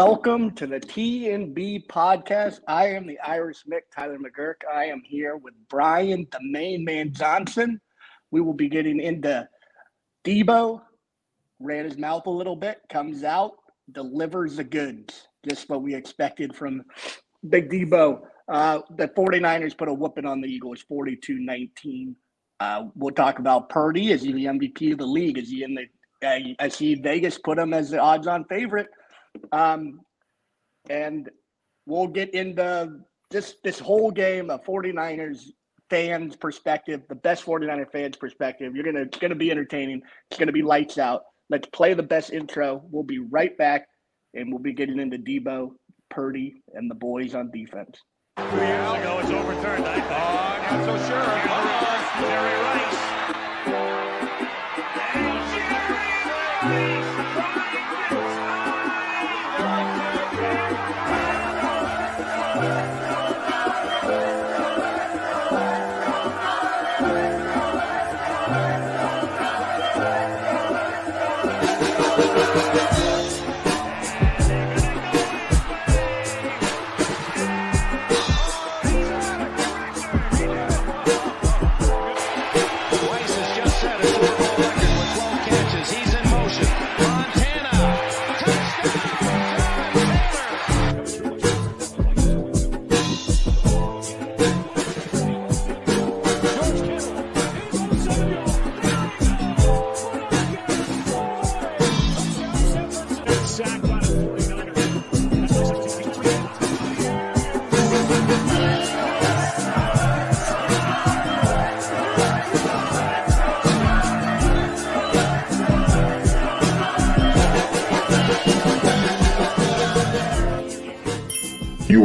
Welcome to the T and B podcast. I am the Irish Mick, Tyler McGurk. I am here with Brian, the main man Johnson. We will be getting into Debo, Ran his mouth a little bit, comes out, delivers the goods. Just what we expected from Big Debo. Uh, the 49ers put a whooping on the Eagles, 42 19. Uh, we'll talk about Purdy. Is he the MVP of the league? Is he in the? Uh, I see Vegas put him as the odds-on favorite. Um, and we'll get into this this whole game of 49ers fans perspective, the best 49er fans perspective. You're gonna it's gonna be entertaining. It's gonna be lights out. Let's play the best intro. We'll be right back, and we'll be getting into Debo, Purdy, and the boys on defense. Three years ago, it's overturned. I think. Oh, not so sure. Uh-oh. Jerry Rice.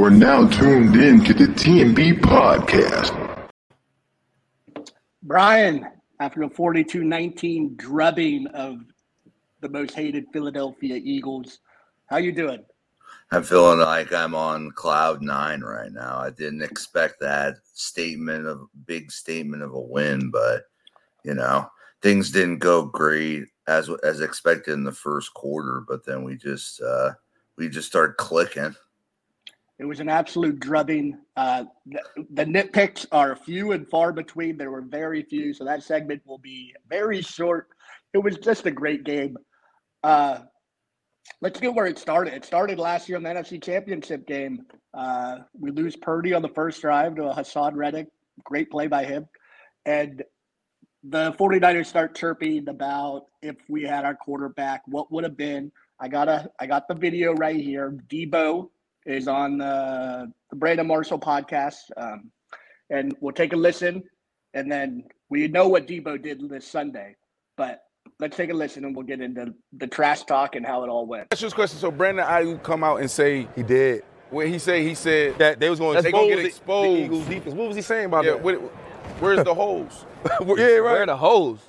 Are now tuned in to the TMB podcast. Brian, after a 42-19 drubbing of the most hated Philadelphia Eagles, how you doing? I'm feeling like I'm on cloud nine right now. I didn't expect that statement of big statement of a win, but you know things didn't go great as as expected in the first quarter. But then we just uh, we just started clicking. It was an absolute drubbing. Uh, the, the nitpicks are few and far between. There were very few, so that segment will be very short. It was just a great game. Uh, let's get where it started. It started last year in the NFC Championship game. Uh, we lose Purdy on the first drive to a Haason Reddick. Great play by him. And the 49ers start chirping about if we had our quarterback, what would have been. I got a I got the video right here. Debo is on the, the Brandon Marshall podcast. Um, and we'll take a listen. And then we know what Debo did this Sunday. But let's take a listen and we'll get into the trash talk and how it all went. That's just this question. So Brandon Aiyuk come out and say He did. what he say? He said That they was going to expose get exposed. The Eagles defense. What was he saying about yeah. that? What, where's the holes? yeah, Where right. are the holes?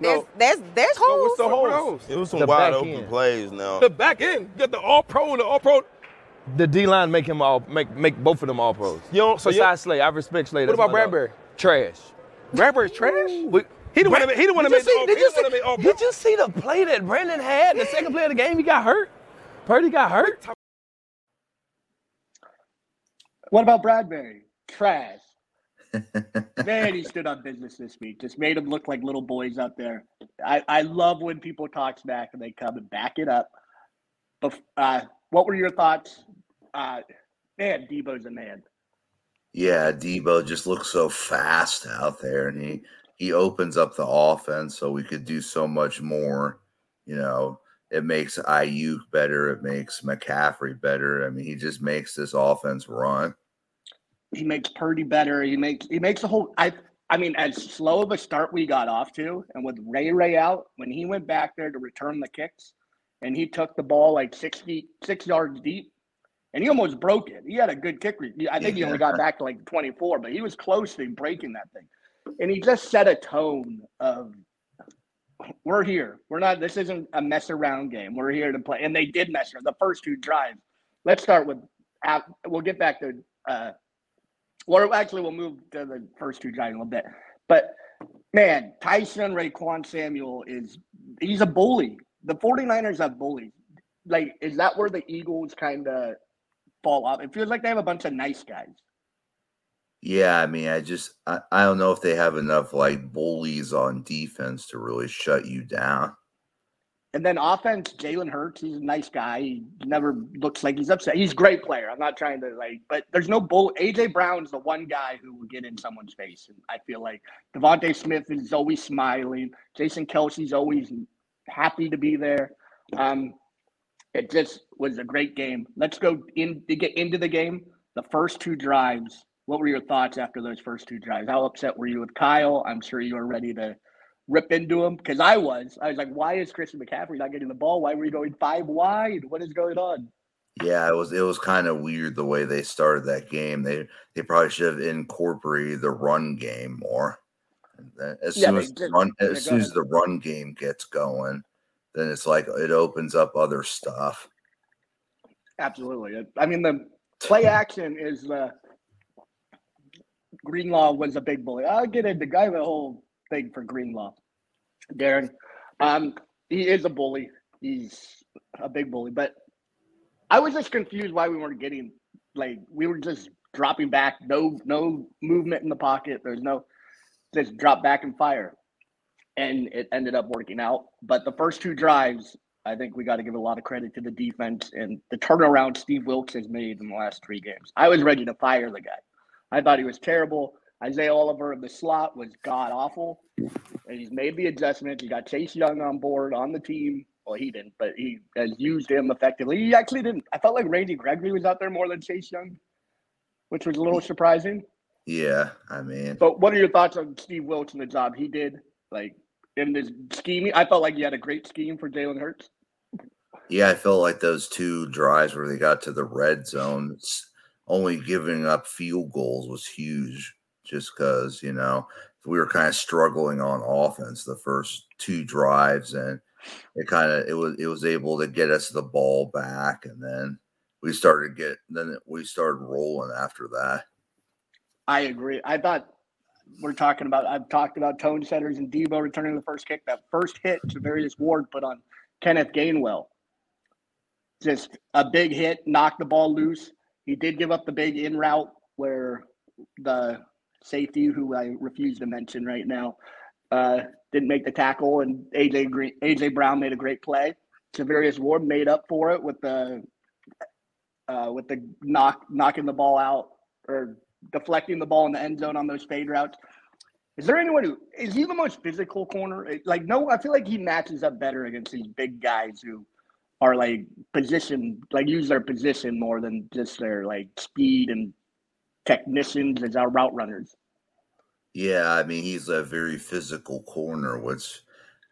No, There's there's there's no, holes. what's the holes? It was some The wide open end. plays now. The back end. You got the all pro and the all pro. The D line make him all make make both of them all pros. You don't- so you- Besides Slay, I respect Slay. What about my dog. Bradberry? Trash. Bradberry's trash. We- He the one that made- he the one that Did you made the all- Did you the one all see? Did you see the play that Brandon had? The second play of the game, he got hurt. Purdy got hurt. What about Bradberry? Trash. Man, he stood on business this week. Just made him look like little boys out there. I, I love when people talk smack and they come and back it up. But uh, what were your thoughts? Uh, man, Debo's a man. Yeah, Debo just looks so fast out there, and he he opens up the offense so we could do so much more. You know, it makes Aiyuk better. It makes McCaffrey better. I mean, he just makes this offense run. He makes Purdy better. He makes he makes the whole. I I mean, as slow of a start we got off to, and with Ray Ray out, when he went back there to return the kicks, and he took the ball like six feet, six yards deep, and he almost broke it. He had a good kick. re- I think he only got back to like 24, but he was close to breaking that thing. And he just set a tone of we're here. We're not this isn't a mess around game. We're here to play. And they did mess around the first two drives. Let's start with we'll get back to uh or actually we'll move to the first two drives in a little bit. But man, Tyshun Raequan Samuel is he's a bully. The 49ers have bullies. like is that where the Eagles kind of fall off? It feels like they have a bunch of nice guys. Yeah, I mean, I just I, I don't know if they have enough like bullies on defense to really shut you down. And then offense, Jalen Hurts, he's a nice guy. He never looks like he's upset. He's a great player. I'm not trying to like, but there's no bull. AJ Brown's the one guy who will get in someone's face. And I feel like DeVonta Smith is always smiling. Jason Kelce's always happy to be there. Um, it just was a great game. Let's go in to get into the game. The first two drives. What were your thoughts after those first two drives? How upset were you with Kyle? I'm sure you were ready to rip into him because I was. I was like, why is Christian McCaffrey not getting the ball? Why were you going five wide? What is going on? Yeah, it was it was kind of weird the way they started that game. They they probably should have incorporated the run game more. As Yeah, soon as the run as soon as the run game gets going, then it's like it opens up other stuff. Absolutely. I mean, the play action is uh, Greenlaw was a big bully. I'll get into I have a whole thing for Greenlaw. Darren, um, he is a bully. He's a big bully, but I was just confused why we weren't getting like we were just dropping back, no no movement in the pocket. There's no just drop back and fire, and it ended up working out. But the first two drives, I think we got to give a lot of credit to the defense and the turnaround Steve Wilks has made in the last three games. I was ready to fire the guy. I thought he was terrible. Isaiah Oliver in the slot was god awful, and he's made the adjustments. He got Chase Young on board on the team. Well, he didn't, but he has used him effectively. He actually didn't. I felt like Randy Gregory was out there more than Chase Young, which was a little surprising. Yeah, I mean, But what are your thoughts on Steve Wilks and the job he did? Like in this scheming, I felt like he had a great scheme for Jalen Hurts. yeah, I felt like those two drives where they got to the red zone, only giving up field goals was huge. Just because you know we were kind of struggling on offense the first two drives, and it kind of it was it was able to get us the ball back, and then we started get then we started rolling after that. I agree. I thought we're talking about. I've talked about tone setters and Debo returning the first kick. That first hit Charvarius Ward put on Kenneth Gainwell. Just a big hit, knocked the ball loose. He did give up the big in route where the safety, who I refuse to mention right now, uh, didn't make the tackle, and AJ Green, AJ Brown made a great play. Charvarius Ward made up for it with the uh, with the knock knocking the ball out or deflecting the ball in the end zone on those fade routes. Is there anyone who is he the most physical corner? Like, no, I feel like he matches up better against these big guys who are like position, like use their position more than just their like speed and technicians as our route runners. Yeah, I mean he's a very physical corner, which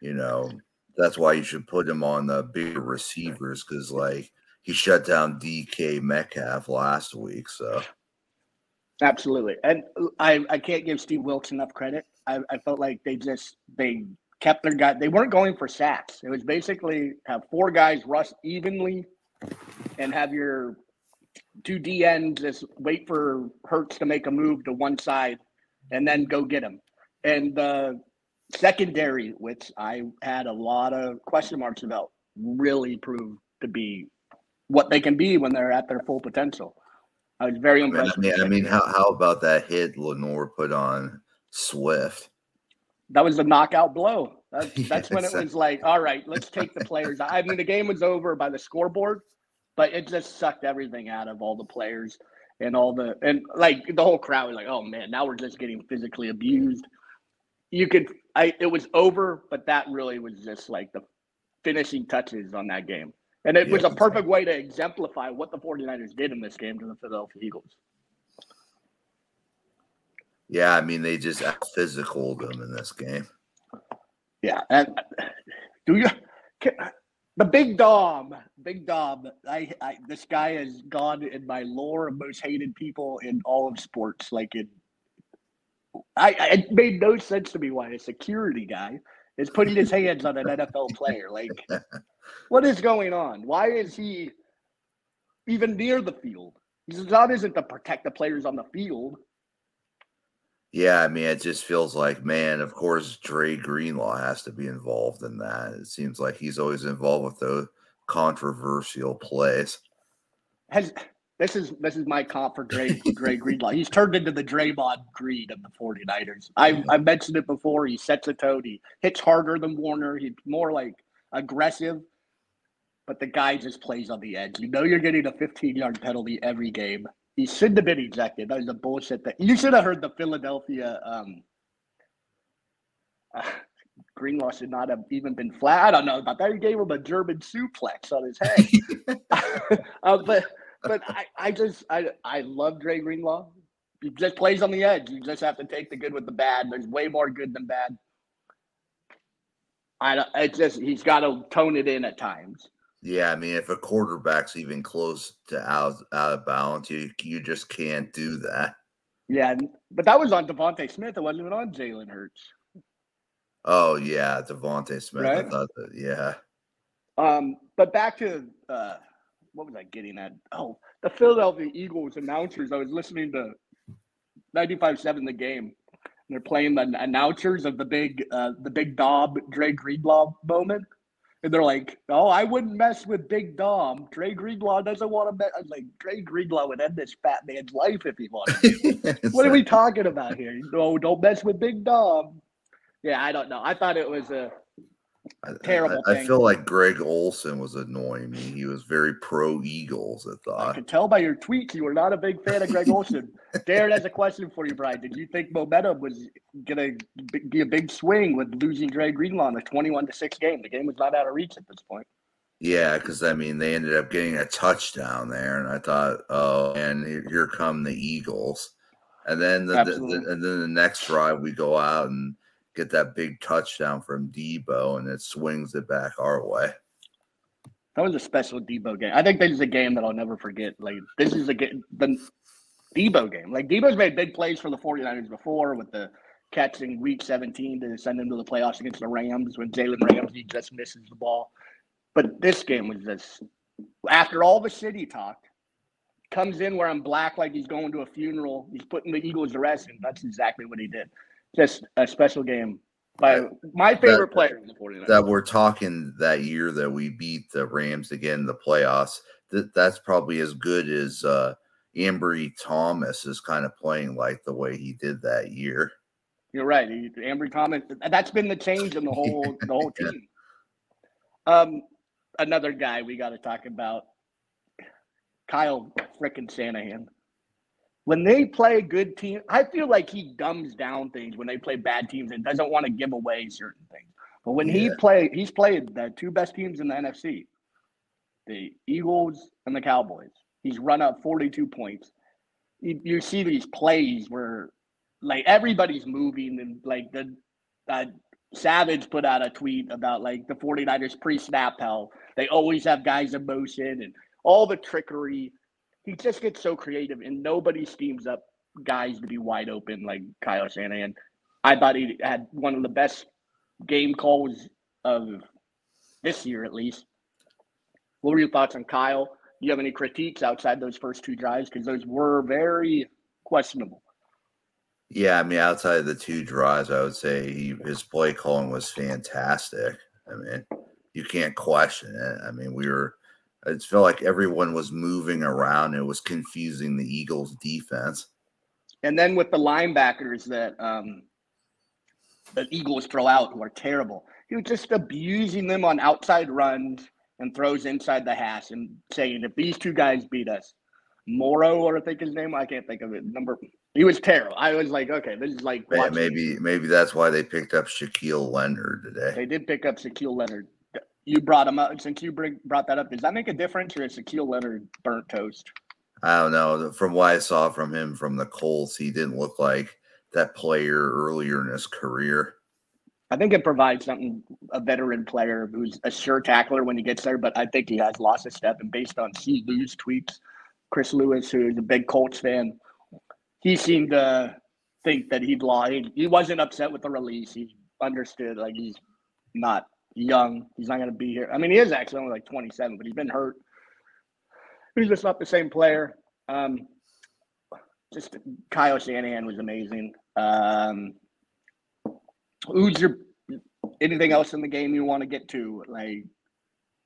you know that's why you should put him on the bigger receivers because like he shut down DK Metcalf last week. So Absolutely. And I, I can't give Steve Wilks enough credit. I, I felt like they just they kept their guy they weren't going for sacks. It was basically have four guys rush evenly and have your two DN just wait for Hurts to make a move to one side and then go get him. And the secondary, which I had a lot of question marks about, really proved to be what they can be when they're at their full potential. I was very I mean, impressed. I mean, I mean how, how about that hit Lenoir put on Swift? that was the knockout blow. That's, that's when it was like, all right, let's take the players. I mean, the game was over by the scoreboard, but it just sucked everything out of all the players and all the and like the whole crowd was like, oh man, now we're just getting physically abused. You could, I it was over, but that really was just like the finishing touches on that game. And it was a perfect way to exemplify what the 49ers did in this game to the Philadelphia Eagles. Yeah, I mean they just physical them in this game. Yeah, and do you can, the big Dom, big Dom? I, I this guy has gone in my lore of most hated people in all of sports. Like it, I, I it made no sense to me why a security guy is putting his hands on an NFL player. Like, what is going on? Why is he even near the field? His job isn't to protect the players on the field. Yeah, I mean it just feels like man. Of course, Dre Greenlaw has to be involved in that. It seems like he's always involved with those controversial plays. Has this is this is my comp for Dre Dre Greenlaw. He's turned into the Draymond Green of the 49ers. I I mentioned it before. He sets a tone. He hits harder than Warner. He's more like aggressive, but the guy just plays on the edge. You know you're getting a 15 yard penalty every game. He shouldn't have been ejected. That was a bullshit thing. You should have heard the Philadelphia um, uh, Greenlaw should not have even been flat. I don't know about that. He gave him a German suplex on his head. uh, but but I, I just I I love Dre Greenlaw. He just plays on the edge. You just have to take the good with the bad. There's way more good than bad. I don't. It's just he's got to tone it in at times. Yeah, I mean, if a quarterback's even close to out out of balance, you you just can't do that. Yeah, but that was on DeVonta Smith. It wasn't even on Jalen Hurts. Oh yeah, DeVonta Smith. I Right? thought that, yeah. Um, but back to uh, what was I getting at? Oh, the Philadelphia Eagles announcers. I was listening to 95.7 the game. They're playing the announcers of the big uh, the big Dom Dre Greenlaw moment. And they're like, "Oh, I wouldn't mess with Big Dom. Dre Greenlaw doesn't want to." mess. Like, Dre Greenlaw would end this fat man's life if he wanted." to." What are we talking about here? No, don't mess with Big Dom. Yeah, I don't know. I thought it was a I- I- terrible I, feel like Greg Olsen was annoying me. He was very pro Eagles. I thought. I could tell by your tweets you were not a big fan of Greg Olsen. Darren has a question for you, Brian. Did you think momentum was going to be a big swing with losing Dre Greenlaw in a 21 to 6 game? The game was not out of reach at this point. Yeah, because I mean, they ended up getting a touchdown there, and I thought, oh, and here, here come the Eagles, and then the, the, the and then the next drive we go out and get that big touchdown from Debo, and it swings it back our way. That was a special Debo game. I think this is a game that I'll never forget. Like, this is a game, the Debo game. Like, Debo's made big plays for the 49ers before with the catching week 17 to send them to the playoffs against the Rams when Jalen Ramsey just misses the ball. But this game was just, after all the city talk, comes in wearing black like he's going to a funeral. He's putting the Eagles to rest, and that's exactly what he did. Just a special game by my favorite player in the 49ers. That we're talking that year that we beat the Rams again in the playoffs. That that's probably as good as uh, Ambry Thomas is kind of playing like the way he did that year. You're right. He- Ambry Thomas. That's been the change in the whole the whole team. Um, another guy we got to talk about, Kyle frickin' Shanahan. When they play good team, I feel like he dumbs down things when they play bad teams and doesn't want to give away certain things. But when he Yeah. play, he's played the two best teams in the NFC, the Eagles and the Cowboys. He's run up 42 points. You, you see these plays where like everybody's moving and like the uh, Savage put out a tweet about like the 49ers pre-snap how they always have guys in motion and all the trickery. He just gets so creative and nobody steams up guys to be wide open like Kyle Shanahan. I thought he had one of the best game calls of this year at least. What were your thoughts on Kyle? Do you have any critiques outside those first two drives? Because those were very questionable. Yeah, I mean, outside of the two drives, I would say he, his play calling was fantastic. I mean, you can't question it. I mean, we were. I just felt like everyone was moving around. It was confusing the Eagles' defense. And then with the linebackers that um, the Eagles throw out, who are terrible, he was just abusing them on outside runs and throws inside the hash and saying, if these two guys beat us, Morrow, or I think his name, I can't think of it. Number, he was terrible. I was like, okay, this is like watching- Maybe, maybe that's why they picked up Shaquille Leonard today. They did pick up Shaquille Leonard. You brought him up since you bring, brought that up. Does that make a difference, or is Shaquille Leonard burnt toast? I don't know. From what I saw from him from the Colts, he didn't look like that player earlier in his career. I think it provides something a veteran player who's a sure tackler when he gets there, but I think he has lost a step. And based on C. Lou's tweets, Chris Lewis, who's a big Colts fan, he seemed to think that he'd. He, he wasn't upset with the release. He understood like he's not young. He's not going to be here. I mean, he is actually only like 27, but he's been hurt. He's just not the same player. Um, just Kyle Shanahan was amazing. Um, who's your anything else in the game you want to get to? Like,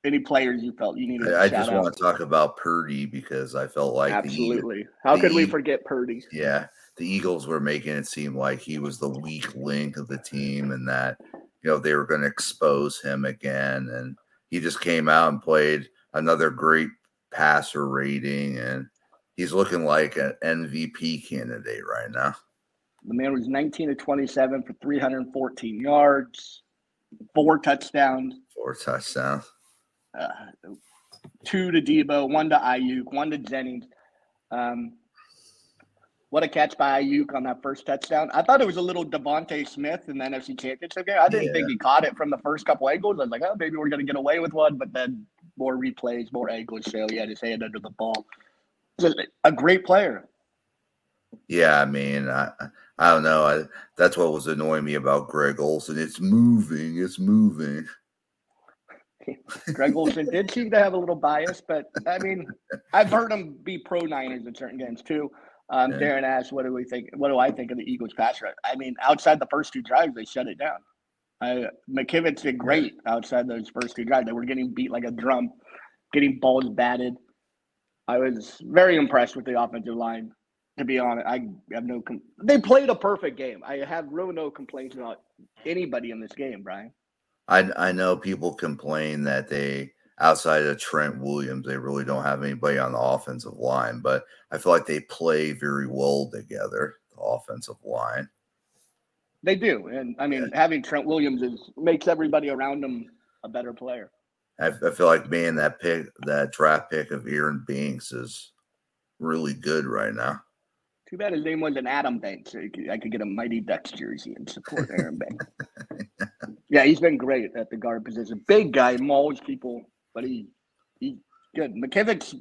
any players you felt you needed? to I, just out? want to talk about Purdy because I felt like the Absolutely. How could we forget Purdy? yeah, the Eagles were making it seem like he was the weak link of the team and that you know they were going to expose him again and he just came out and played another great passer rating and he's looking like an MVP candidate right now. The man was 19 to 27 for 314 yards, four touchdowns, Four touchdowns. uh, two to Debo, one to Aiyuk, one to Jennings. Um, what a catch by Aiyuk on that first touchdown. I thought it was a little DeVonta Smith in the NFC Championship game. I didn't think he caught it from the first couple angles. I was like, oh, maybe we're going to get away with one. But then more replays, more angles show he had his hand under the ball. Just a great player. Yeah, I mean, I I don't know. I, that's what was annoying me about Greg Olsen. It's moving. It's moving. Greg Olsen did seem to have a little bias, but I mean, I've heard him be pro Niners in certain games too. Um, Yeah. Darren asked, "What do we think? What do I think of the Eagles pass rush?" I mean, outside the first two drives, they shut it down. I, McKivitz did great outside those first two drives. They were getting beat like a drum, getting balls batted. I was very impressed with the offensive line. To be honest, I have no. Com- they played a perfect game. I have really no complaints about anybody in this game, Brian. I I know people complain that they outside of Trent Williams, they really don't have anybody on the offensive line, but I feel like they play very well together, the offensive line. They do, and I mean, having Trent Williams is makes everybody around him a better player. I, I feel like man, that pick that draft pick of Aaron Banks is really good right now. Too bad his name wasn't Adam Banks. He could- I could get a Mighty Ducks jersey and support Aaron Banks. yeah, he's been great at the guard position. Big guy, mauls people, but he he's good. McKivitz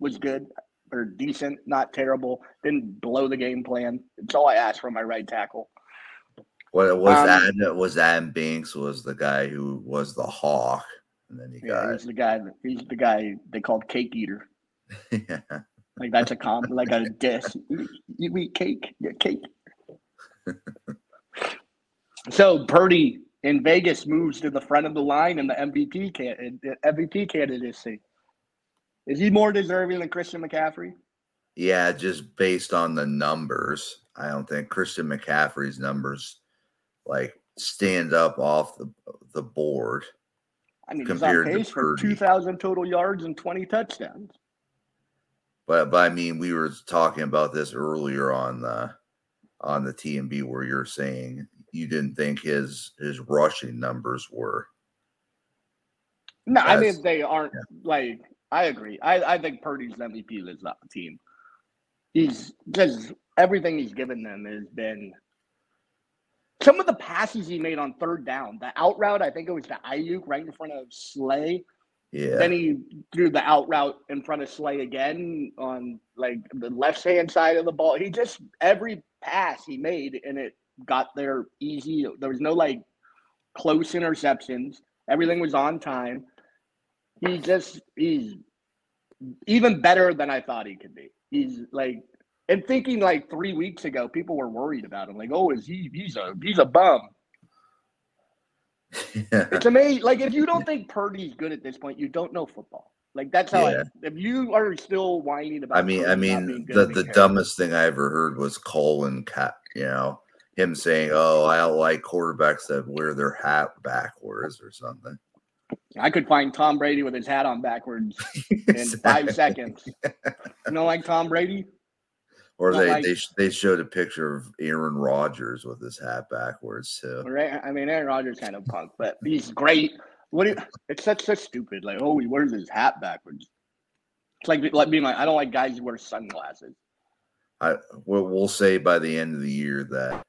was good or decent, not terrible. Didn't blow the game plan. It's all I asked from my right tackle. What was Um, that? Was Adam Banks was the guy who was the hawk, and then you Yeah, got he's the guy. He's the guy they called Cake Eater. yeah. Like that's a com like a dish. You, you eat cake, yeah, cake. so Purdy in Vegas moves to the front of the line in the MVP can the MVP candidacy. Is he more deserving than Christian McCaffrey? Yeah, just based on the numbers, I don't think Christian McCaffrey's numbers like stand up off the the board. I mean, Compared to he's on pace for two thousand total yards and twenty touchdowns. But but I mean, we were talking about this earlier on the on the TMB where you're saying you didn't think his his rushing numbers were. No, I mean they aren't like I agree. I, I think Purdy's MVP is not the team. He's just everything he's given them has been some of the passes he made on third down. The out route, I think it was to Aiyuk right in front of Slay. Yeah, Then he threw the out route in front of Slay again on like the left hand side of the ball. He just every pass he made and it got there easy. There was no like close interceptions. Everything was on time. He just he's even better than I thought he could be. He's like and thinking like three weeks ago, people were worried about him. Like, oh, is he he's a he's a bum. It's amazing. Like if you don't think Purdy's good at this point, you don't know football. Like that's how. Yeah. I, if you are still whining about, I mean, I Purdy not mean, the the terrible. dumbest thing I ever heard was Colin Cat. You know, him saying, "Oh, I don't like quarterbacks that wear their hat backwards or something." I could find Tom Brady with his hat on backwards in five seconds. You know, like Tom Brady. Or they like- they they showed a picture of Aaron Rodgers with his hat backwards too. Right? I mean, Aaron Rodgers kind of punk, but he's great. What? Do you, it's such such stupid. Like, oh, he wears his hat backwards. It's like like being like, I don't like guys who wear sunglasses. I we'll, we'll say by the end of the year that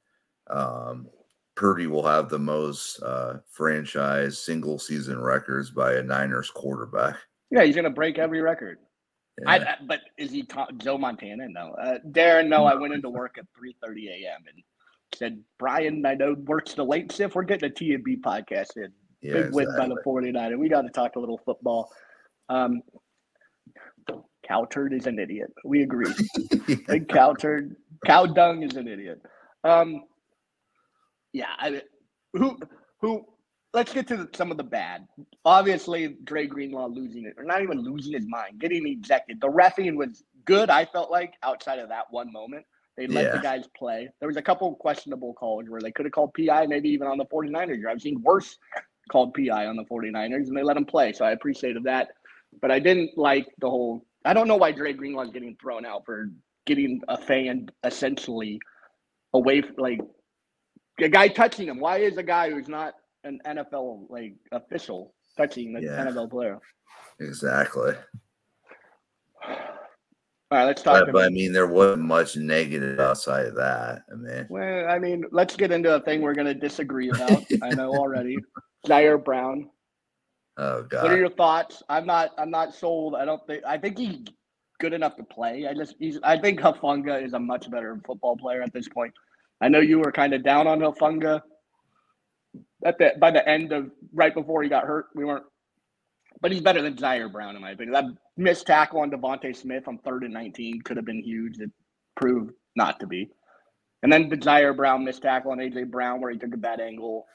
um, Purdy will have the most uh, franchise single season records by a Niners quarterback. Yeah, he's gonna break every record. Yeah. I, I- but is he Tom, Joe Montana? No, uh, Darren. No, I went into work at three thirty a.m. and said, Brian, I know works the late shift. We're getting a T and B podcast in. yeah, Big win by the 49 and We got to talk a little football. Um, cow turd is an idiot. We agree. Big turd. Cow dung is an idiot. Um, yeah. I, who who let's get to the, some of the bad. Obviously, Dre Greenlaw losing it, or not even losing his mind, getting ejected. The refing was good. I felt like outside of that one moment, they let the guys play. There was a couple questionable calls where they could have called PI, maybe even on the 49ers. I've seen worse called PI on the 49ers, and they let them play. So I appreciated that. But I didn't like the whole. I don't know why Dre Greenlaw is getting thrown out for getting a fan essentially away, from, like a guy touching him. Why is a guy who's not an NFL like official touching the Yeah. NFL player? Exactly. All right, let's talk But, but I mean, there wasn't much negative outside of that. I mean, Well, I mean, let's get into a thing we're going to disagree about. I know already. Ji'Ayir Brown. oh god. What are your thoughts? I'm not. I'm not sold. I don't think. I think he's good enough to play. I just. He's. I think Hufanga is a much better football player at this point. I know you were kind of down on Hufanga. At the by the end of right before he got hurt, we weren't. But he's better than Ji'Ayir Brown in my opinion. That missed tackle on DeVonta Smith on third and 19 could have been huge. It proved not to be. And then the Ji'Ayir Brown missed tackle on AJ Brown where he took a bad angle,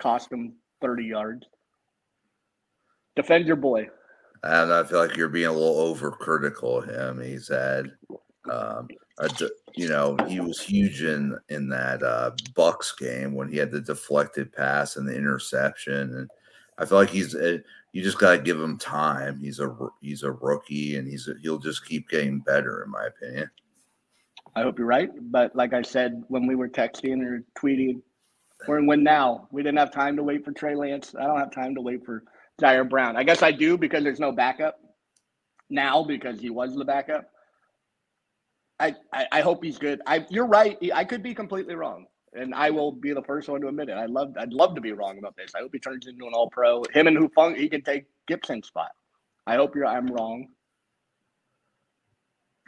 cost him 30 yards. Defend your boy. I don't know. I feel like you're being a little overcritical of him. He's had, um, you know, he was huge in in that uh, Bucks game when he had the deflected pass and the interception, and I feel like he's. A, you just gotta give him time. He's a he's a rookie, and he's a, he'll just keep getting better, in my opinion. I hope you're right. But like I said when we were texting or tweeting, we're in win now. We didn't have time to wait for Trey Lance. I don't have time to wait for Ji'Ayir Brown. I guess I do because there's no backup now because he was the backup. I, I, I hope he's good. I you're right. I could be completely wrong. And I will be the first one to admit it. I love I'd love to be wrong about this. I hope he turns into an all pro. Him and Hufung, he can take Gipson's spot. I hope you're I'm wrong.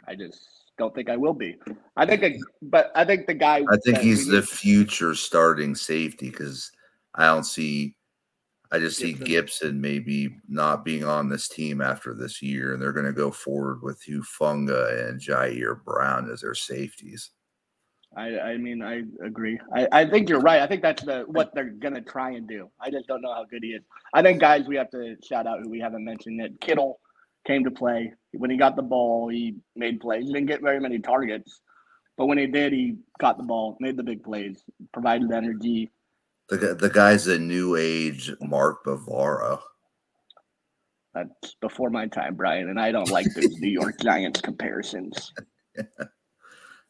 I just don't think I will be. I think, a, but I think the guy. I think he's the future starting safety because I don't see. I just see Gipson. Maybe not being on this team after this year, and they're going to go forward with Hufanga and Ji'Ayir Brown as their safeties. I, I mean, I agree. I, I think you're right. I think that's the what they're gonna try and do. I just don't know how good he is. I think guys we have to shout out who we haven't mentioned that Kittle came to play when he got the ball. He made plays. He didn't get very many targets, but when he did, he got the ball, made the big plays, provided energy. The the guy's a new age Mark Bavaro. That's before my time, Brian, and I don't like the New York Giants comparisons.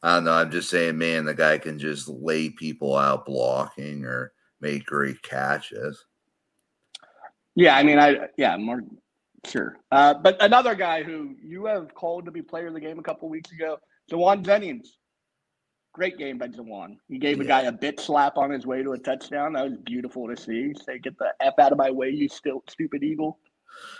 I don't know. I'm just saying, man, the guy can just lay people out blocking or make great catches. Yeah, I mean, I yeah, more sure. Uh, but another guy who you have called to be player of the game a couple weeks ago, Jauan Jennings. Great game by Jauan. He gave a guy a bit slap on his way to a touchdown. That was beautiful to see. Say, get the f out of my way, you still stupid eagle.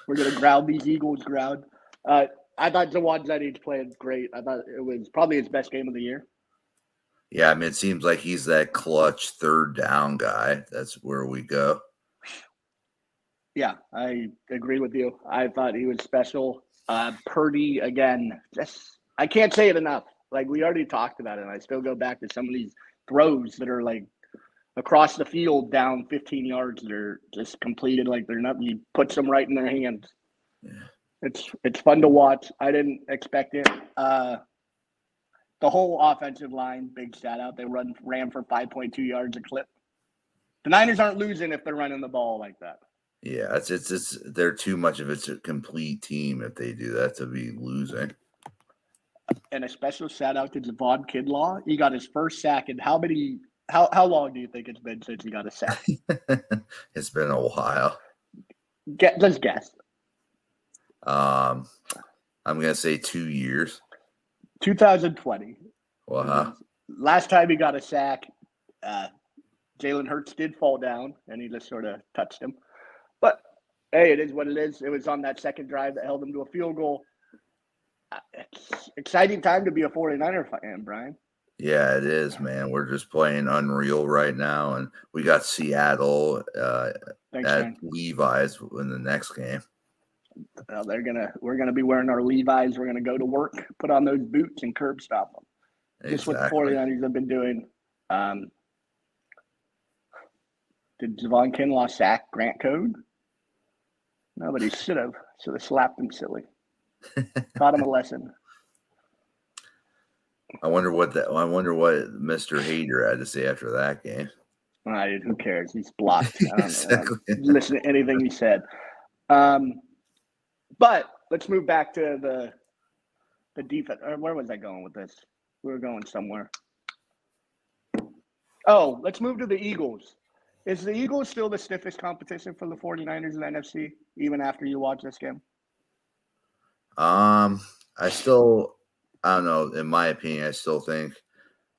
We're gonna ground these eagles. Ground. Uh, I thought Jauan Jennings played great. I thought it was probably his best game of the year. Yeah, I mean, it seems like he's that clutch third down guy. That's where we go. Yeah, I agree with you. I thought he was special. Uh, Purdy again. Just I can't say it enough. Like we already talked about it. And I still go back to some of these throws that are like across the field, down 15 yards. that are just completed like they're not. He puts them right in their hands. Yeah. It's it's fun to watch. I didn't expect it. Uh, the whole offensive line, big shout out. They run ran for 5.2 yards a clip. The Niners aren't losing if they're running the ball like that. Yeah, it's it's it's they're too much of it's a complete team if they do that to be losing. And a special shout out to Javon Kinlaw. He got his first sack in how many? How how long do you think it's been since he got a sack? it's been a while. Get let's guess. Um, I'm gonna say two years. 2020. Well, huh? Last time he got a sack, uh, Jalen Hurts did fall down, and he just sort of touched him. But hey, it is what it is. It was on that second drive that held him to a field goal. Exciting time to be a 49er fan, Brian. Yeah, it is, man. We're just playing unreal right now, and we got Seattle uh, Thanks, at man. Levi's in the next game. Uh, they're gonna we're gonna be wearing our Levi's. We're gonna go to work, put on those boots, and curb stop them. just what the Exactly. 49ers have been doing. Um, Did Javon Kinlaw sack Grant Cohn? Nobody should have. Should have slapped him silly. Taught him a lesson. I wonder what that. I wonder what Mr. Hater had to say after that game. All right, who cares? He's blocked. I don't know. Exactly. Listen to anything he said. Um, but let's move back to the the defense. Or where was I going with this? We were going somewhere. Oh, let's move to the Eagles. Is the Eagles still the stiffest competition for the 49ers in the NFC, even after you watch this game? Um, I still, I don't know. In my opinion, I still think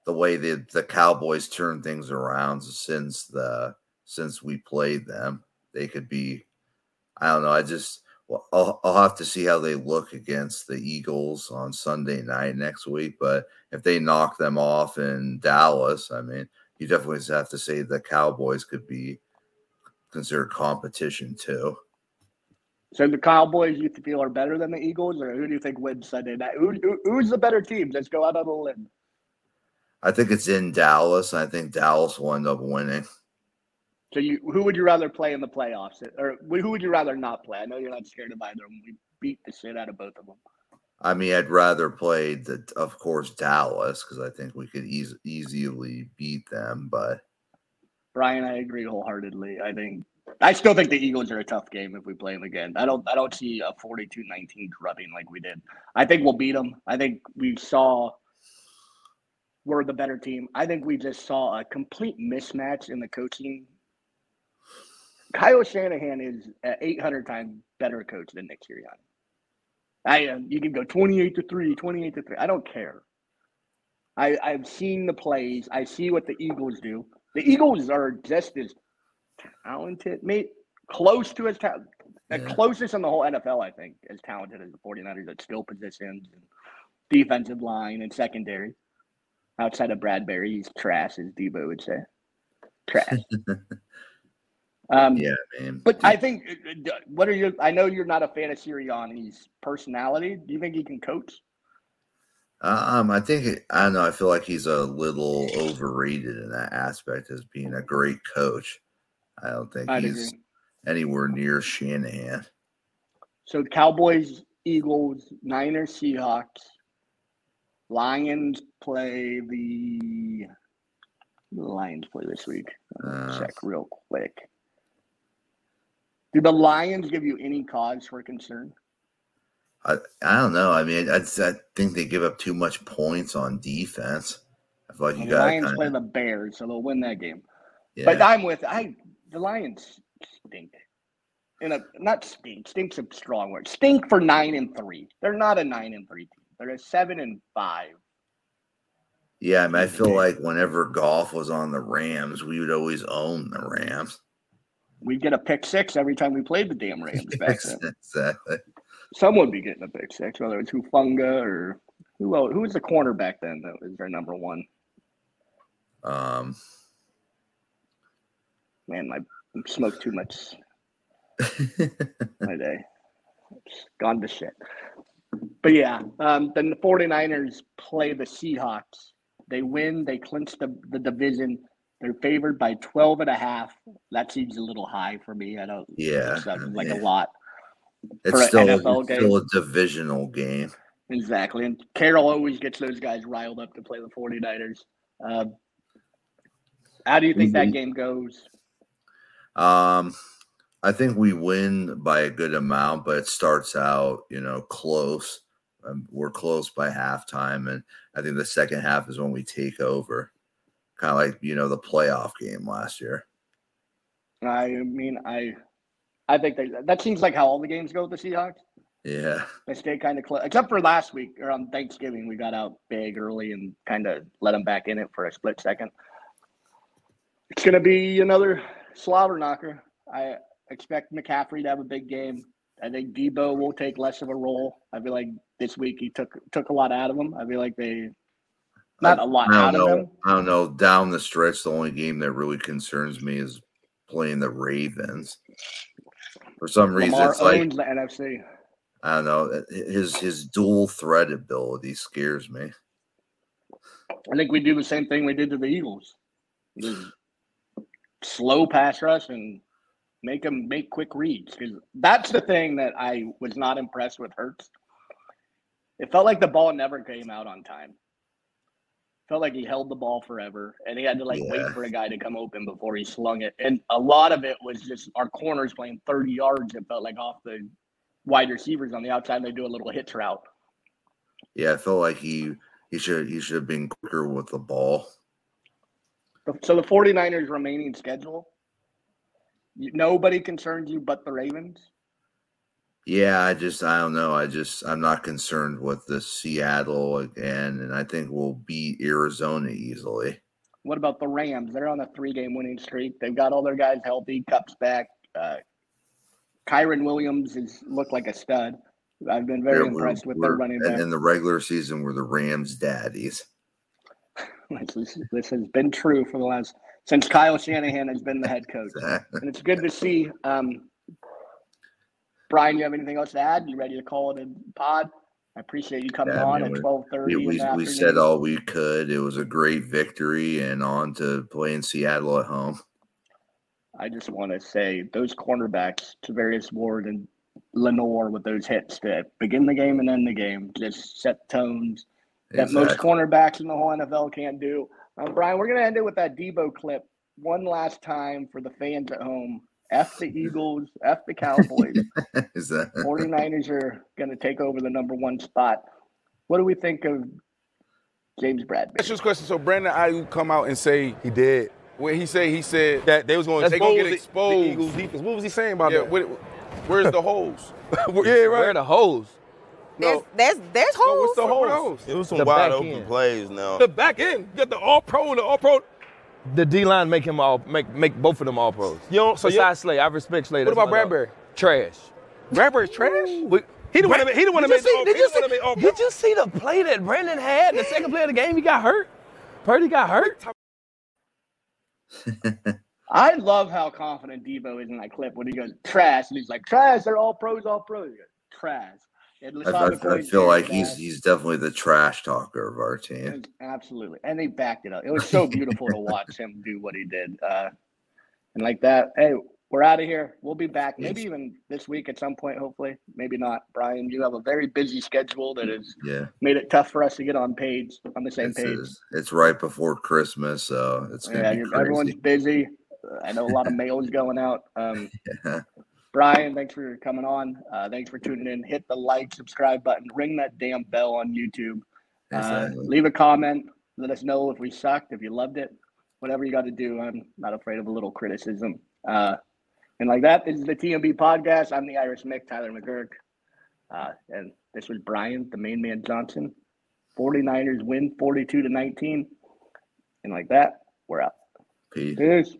the way the the Cowboys turned things around since the since we played them, they could be. I don't know. I just well, I'll, I'll have to see how they look against the Eagles on Sunday night next week. But if they knock them off in Dallas, I mean, you definitely have to say the Cowboys could be considered competition too. So the Cowboys you feel are better than the Eagles, or who do you think wins Sunday night? Who, who, who's the better team? Let's go out on a limb. I think it's in Dallas. I think Dallas will end up winning. So you, who would you rather play in the playoffs, or who would you rather not play? I know you're not scared of either. We beat the shit out of both of them. I mean, I'd rather play the, of course, Dallas because I think we could eas- easily beat them. But Brian, I agree wholeheartedly. I think I still think the Eagles are a tough game if we play them again. I don't I don't see a 42-19 drubbing like we did. I think we'll beat them. I think we saw we're the better team. I think we just saw a complete mismatch in the coaching. Kyle Shanahan is an 800 times better coach than Nick Sirianni. I uh, you can go 28 to 3, 28 to 3. I don't care. I I've seen the plays. I see what the Eagles do. The Eagles are just as talented, mate, close to as the Yeah. closest in the whole NFL, I think, as talented as the 49ers at skill positions and defensive line and secondary. Outside of Bradberry, he's trash, as Debo would say. Trash. um, yeah, man. but I think, uh, what are your? I know you're not a fan of Sirianni's personality. Do you think he can coach? Um, I think I don't know. I feel like he's a little overrated in that aspect as being a great coach. I don't think I'd he's agree. anywhere near Shanahan. So Cowboys, Eagles, Niners, Seahawks, Lions play the the Lions play this week. Uh, Check real quick. Do the Lions give you any cause for concern? I, I don't know. I mean, I, I think they give up too much points on defense. I feel like you the got Lions to play the Bears, so they'll win that game. yeah. But I'm with I. The Lions stink. In a not stink. Stink's a strong word. Stink for nine and three. They're not a nine and three team. They're a seven and five. Yeah, I mean, I feel like whenever Goff was on the Rams, we would always own the Rams. We'd get a pick six every time we played the damn Rams back then. exactly. Someone would be getting a pick six, whether it's Hufanga or who else, who was the corner back then that was their number one. Um, Man, I smoked too much my day. It's gone to shit. But yeah, um, then the 49ers play the Seahawks. They win, they clinch the, the division. They're favored by 12 and a half. That seems a little high for me. I don't Yeah, like a lot. it's still, NFL it's still a divisional game. Exactly. And Carroll always gets those guys riled up to play the 49ers. Uh, how do you think that Mhm. game goes? Um, I think we win by a good amount, but it starts out, you know, close. Um, we're close by halftime, and I think the second half is when we take over, kind of like you know the playoff game last year. I mean, I I think they, that seems like how all the games go with the Seahawks. Yeah, They stay kind of close, except for last week or on Thanksgiving. We got out big early and kind of let them back in it for a split second. It's going to be another slobber knocker. I expect McCaffrey to have a big game. I think Debo will take less of a role. I feel like this week he took took a lot out of him. I feel like they not a lot I out don't of know. him. I don't know. Down the stretch, the only game that really concerns me is playing the Ravens. For some reason, Lamar it's like owns the NFC. I don't know. His his dual threat ability scares me. I think we do the same thing we did to the Eagles. Just slow pass rush and make them make quick reads. Because that's the thing that I was not impressed with Hurts. It felt like the ball never came out on time. Felt like he held the ball forever, and he had to like Yeah. wait for a guy to come open before he slung it. And a lot of it was just our corners playing thirty yards. It felt like off the wide receivers on the outside. They do a little hitch route. Yeah, I felt like he he should he should have been quicker with the ball. So the 49ers remaining schedule, nobody concerns you but the Ravens. Yeah, I just I don't know. I just I'm not concerned with the Seattle again, and I think we'll beat Arizona easily. What about the Rams? They're on a three-game winning streak. They've got all their guys healthy. Kupp's back. Uh, Kyren Williams has looked like a stud. I've been very We're- impressed with their running back. and. In the regular season, we're the Rams' daddies. This, is- this has been true for the last since Kyle Shanahan has been the head coach, and it's good to see. Um, Brian, you have anything else to add? You ready to call it a pod? I appreciate you coming Yeah, I on mean, at we- twelve thirty. we, we, said all we could. It was a great victory, and on to play in Seattle at home. I just want to say those cornerbacks, Charvarius Ward and Lenoir, with those hits to begin the game and end the game, just set tones that most cornerbacks in the whole NFL can't do. Um, Brian, we're going to end it with that Debo clip one last time for the fans at home. F the Eagles, F the Cowboys. Is that 49ers are going to take over the number one spot. What do we think of James Bradberry? That's just a question. So Brandon Aiyuk come out and say He did. what he say? He said That they was going to They get the- exposed. The Eagles defense. What was he saying about yeah, that? what, where's the holes? yeah, right. Where are the holes? There's, there's, there's No, holes. what's the holes? It was some The wide open end. plays now. The back end. You got the all pro and the all pro. The D line make him all make make both of them all pros. You don't. So you, Besides Slay, I respect Slay. What That's about my dog. Bradberry? Trash. Bradberry's trash. We- he the one that made- he the one that Did made you the see- all- did he you the one that see- all did you see the play that Brandon had? The second play of the game, he got hurt. Purdy got hurt. I love how confident Debo is in that clip when he goes trash, and he's like trash. They're all pros, all pros. He goes, trash. I, I- I feel like he's he's definitely the trash talker of our team. absolutely, and they backed it up. It was so beautiful to watch him do what he did, uh, and like that. Hey, we're out of here. We'll be back, maybe even this week at some point. Hopefully, maybe not. Brian, you have a very busy schedule that has Yeah, made it tough for us to get on page on the same it's, page. it's, it's right before Christmas, so it's Yeah, be everyone's busy. I know a lot of mails going out. Um, Yeah. Brian, thanks for coming on. Uh, thanks for tuning in. Hit the like, subscribe button, ring that damn bell on YouTube. Uh, leave a comment. Let us know if we sucked, if you loved it, whatever you got to do. I'm not afraid of a little criticism. Uh, and like that, this is the T&B podcast. I'm the Irish Mick, Tyler McGurk. Uh, and this was Brian, the main man Johnson. 49ers win 42 to 19. And like that, we're out. Peace. Peace.